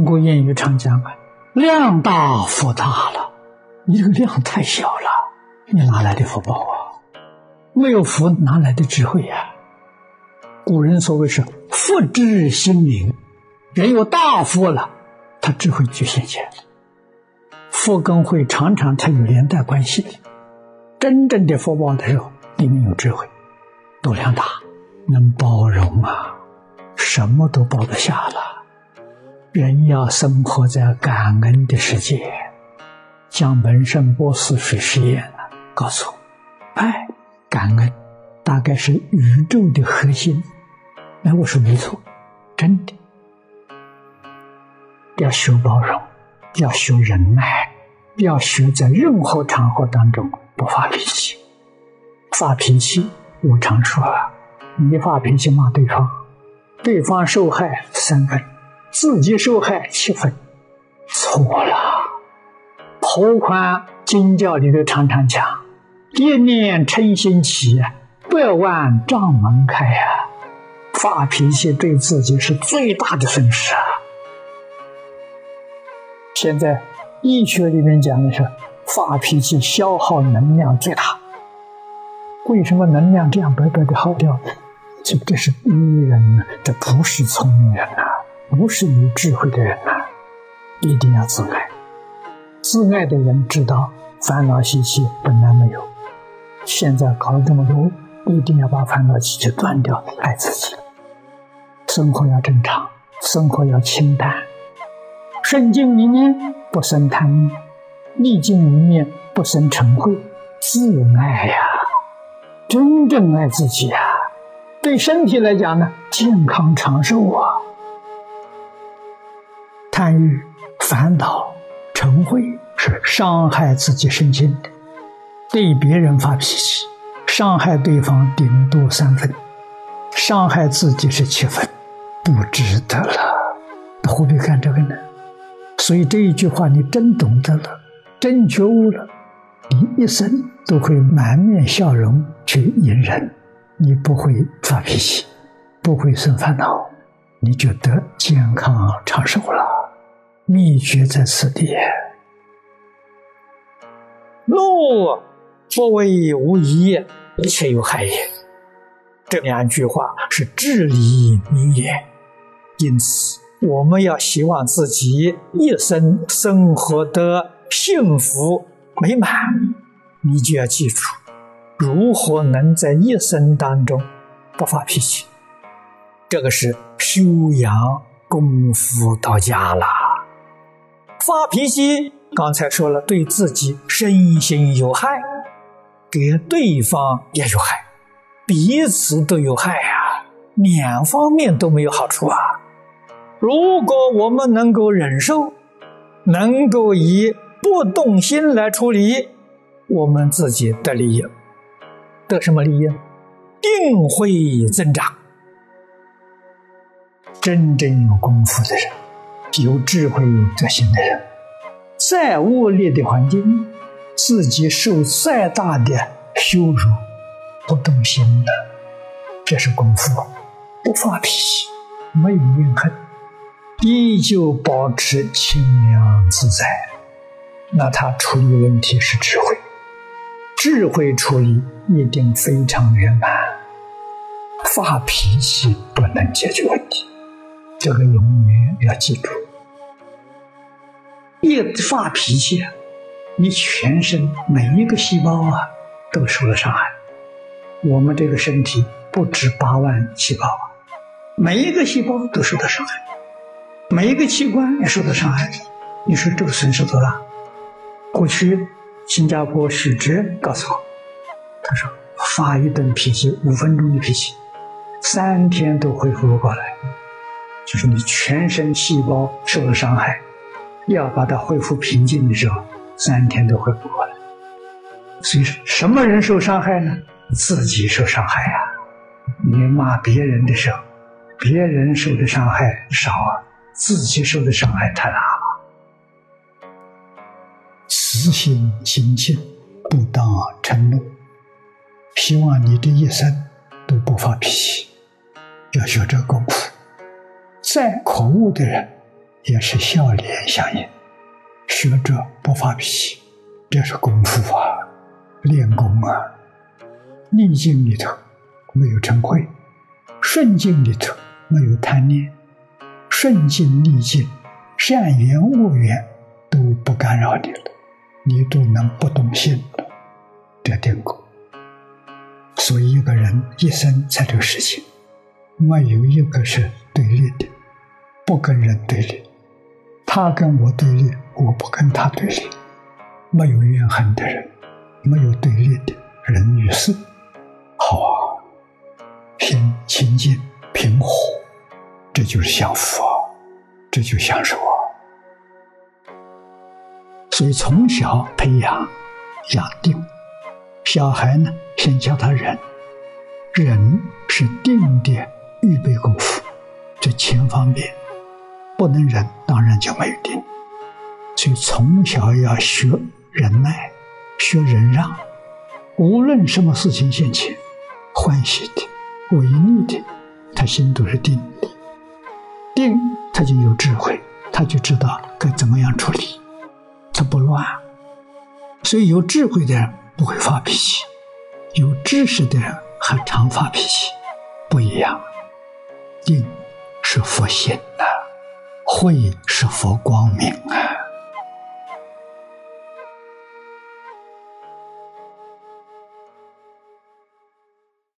中国谚语常讲啊，量大福大了，你这个量太小了，你哪来的福报啊？没有福，哪来的智慧呀？古人所谓是福至心灵，人有大福了，他智慧就显现了。福跟慧常常才有连带关系的。真正的福报的时候，里面有智慧，度量大，能包容啊，什么都包得下了。人要生活在感恩的世界，江本胜博士是实验了，告诉我，爱、感恩大概是宇宙的核心。那我说没错，真的。要学包容，要学忍耐，要学在任何场合当中不发脾气。发脾气，我常说啊，你发脾气骂对方，对方受害三分。自己受害七分，错了。何宽经教里头常常讲：“一念嗔心起，百万障门开呀。”发脾气对自己是最大的损失啊！现在医学里面讲的是，发脾气消耗能量最大。为什么能量这样白白的耗掉？这这是愚人呢，这不是聪明人啊！不是有智慧的人呐，一定要自爱。自爱的人知道烦恼习气本来没有，现在搞了这么多，一定要把烦恼习气断掉，爱自己。生活要正常，生活要清淡，顺境里面不生贪，逆境里面不生嗔恚，自爱呀，真正爱自己呀。对身体来讲呢，健康长寿啊。欲、烦恼、嗔恚是伤害自己身心的；对别人发脾气，伤害对方顶多三分，伤害自己是七分，不值得了。何必干这个呢？所以这一句话，你真懂得了，真觉悟了，你一生都会满面笑容去迎人，你不会发脾气，不会生烦恼，你就得健康长寿了。秘诀在此地。怒不为无益，一切有害也。这两句话是至理名言，因此我们要希望自己一生生活的幸福美满，你就要记住，如何能在一生当中不发脾气。这个是修养功夫到家了。发脾气，刚才说了，对自己身心有害，给对方也有害，彼此都有害啊，两方面都没有好处啊。如果我们能够忍受，能够以不动心来处理，我们自己的利益，得什么利益？定会增长。真正有功夫的人。有智慧、有德行的人，再恶劣的环境，自己受再大的羞辱，不动心的，这是功夫，不发脾气，没有怨恨，依旧保持清凉自在。那他处理问题是智慧，智慧处理一定非常圆满。发脾气不能解决问题。这个永远要记住，一发脾气，你全身每一个细胞啊都受了伤害。我们这个身体不止八万细胞啊，每一个细胞都受到伤害，每一个器官也受到伤害。你说这个损失多大？过去新加坡许哲告诉我，他说发一顿脾气，五分钟的脾气，三天都恢复不过来。就是你全身细胞受了伤害，要把它恢复平静的时候，三天都恢复过来。所以什么人受伤害呢？自己受伤害呀！你骂别人的时候，别人受的伤害少啊，自己受的伤害太大了。慈心心切，不当嗔怒。希望你这一生都不发脾气，要学这功夫。再可恶的人，也是笑脸相迎。学者不发脾气，这是功夫啊，练功啊。逆境里头没有嗔恚，顺境里头没有贪念，顺境逆境，善缘恶缘都不干扰你了，你都能不动心了，这定功。所以一个人一生在这个世情，没有一个是对立的，不跟人对立。他跟我对立，我不跟他对立，没有怨恨的人，没有对立的人与事，好啊，平清净平和，这就是享福啊，这就享受啊。所以从小培养养定，小孩呢，先教他忍，忍是定的预备功夫，这前方面。不能忍，当然就没有定。所以从小要学忍耐，学忍让。无论什么事情现前，欢喜的、违逆的，他心都是定的。定，他就有智慧，他就知道该怎么样处理，他不乱。所以有智慧的人不会发脾气，有知识的人还常发脾气，不一样。定是佛性呐。慧是佛光明啊。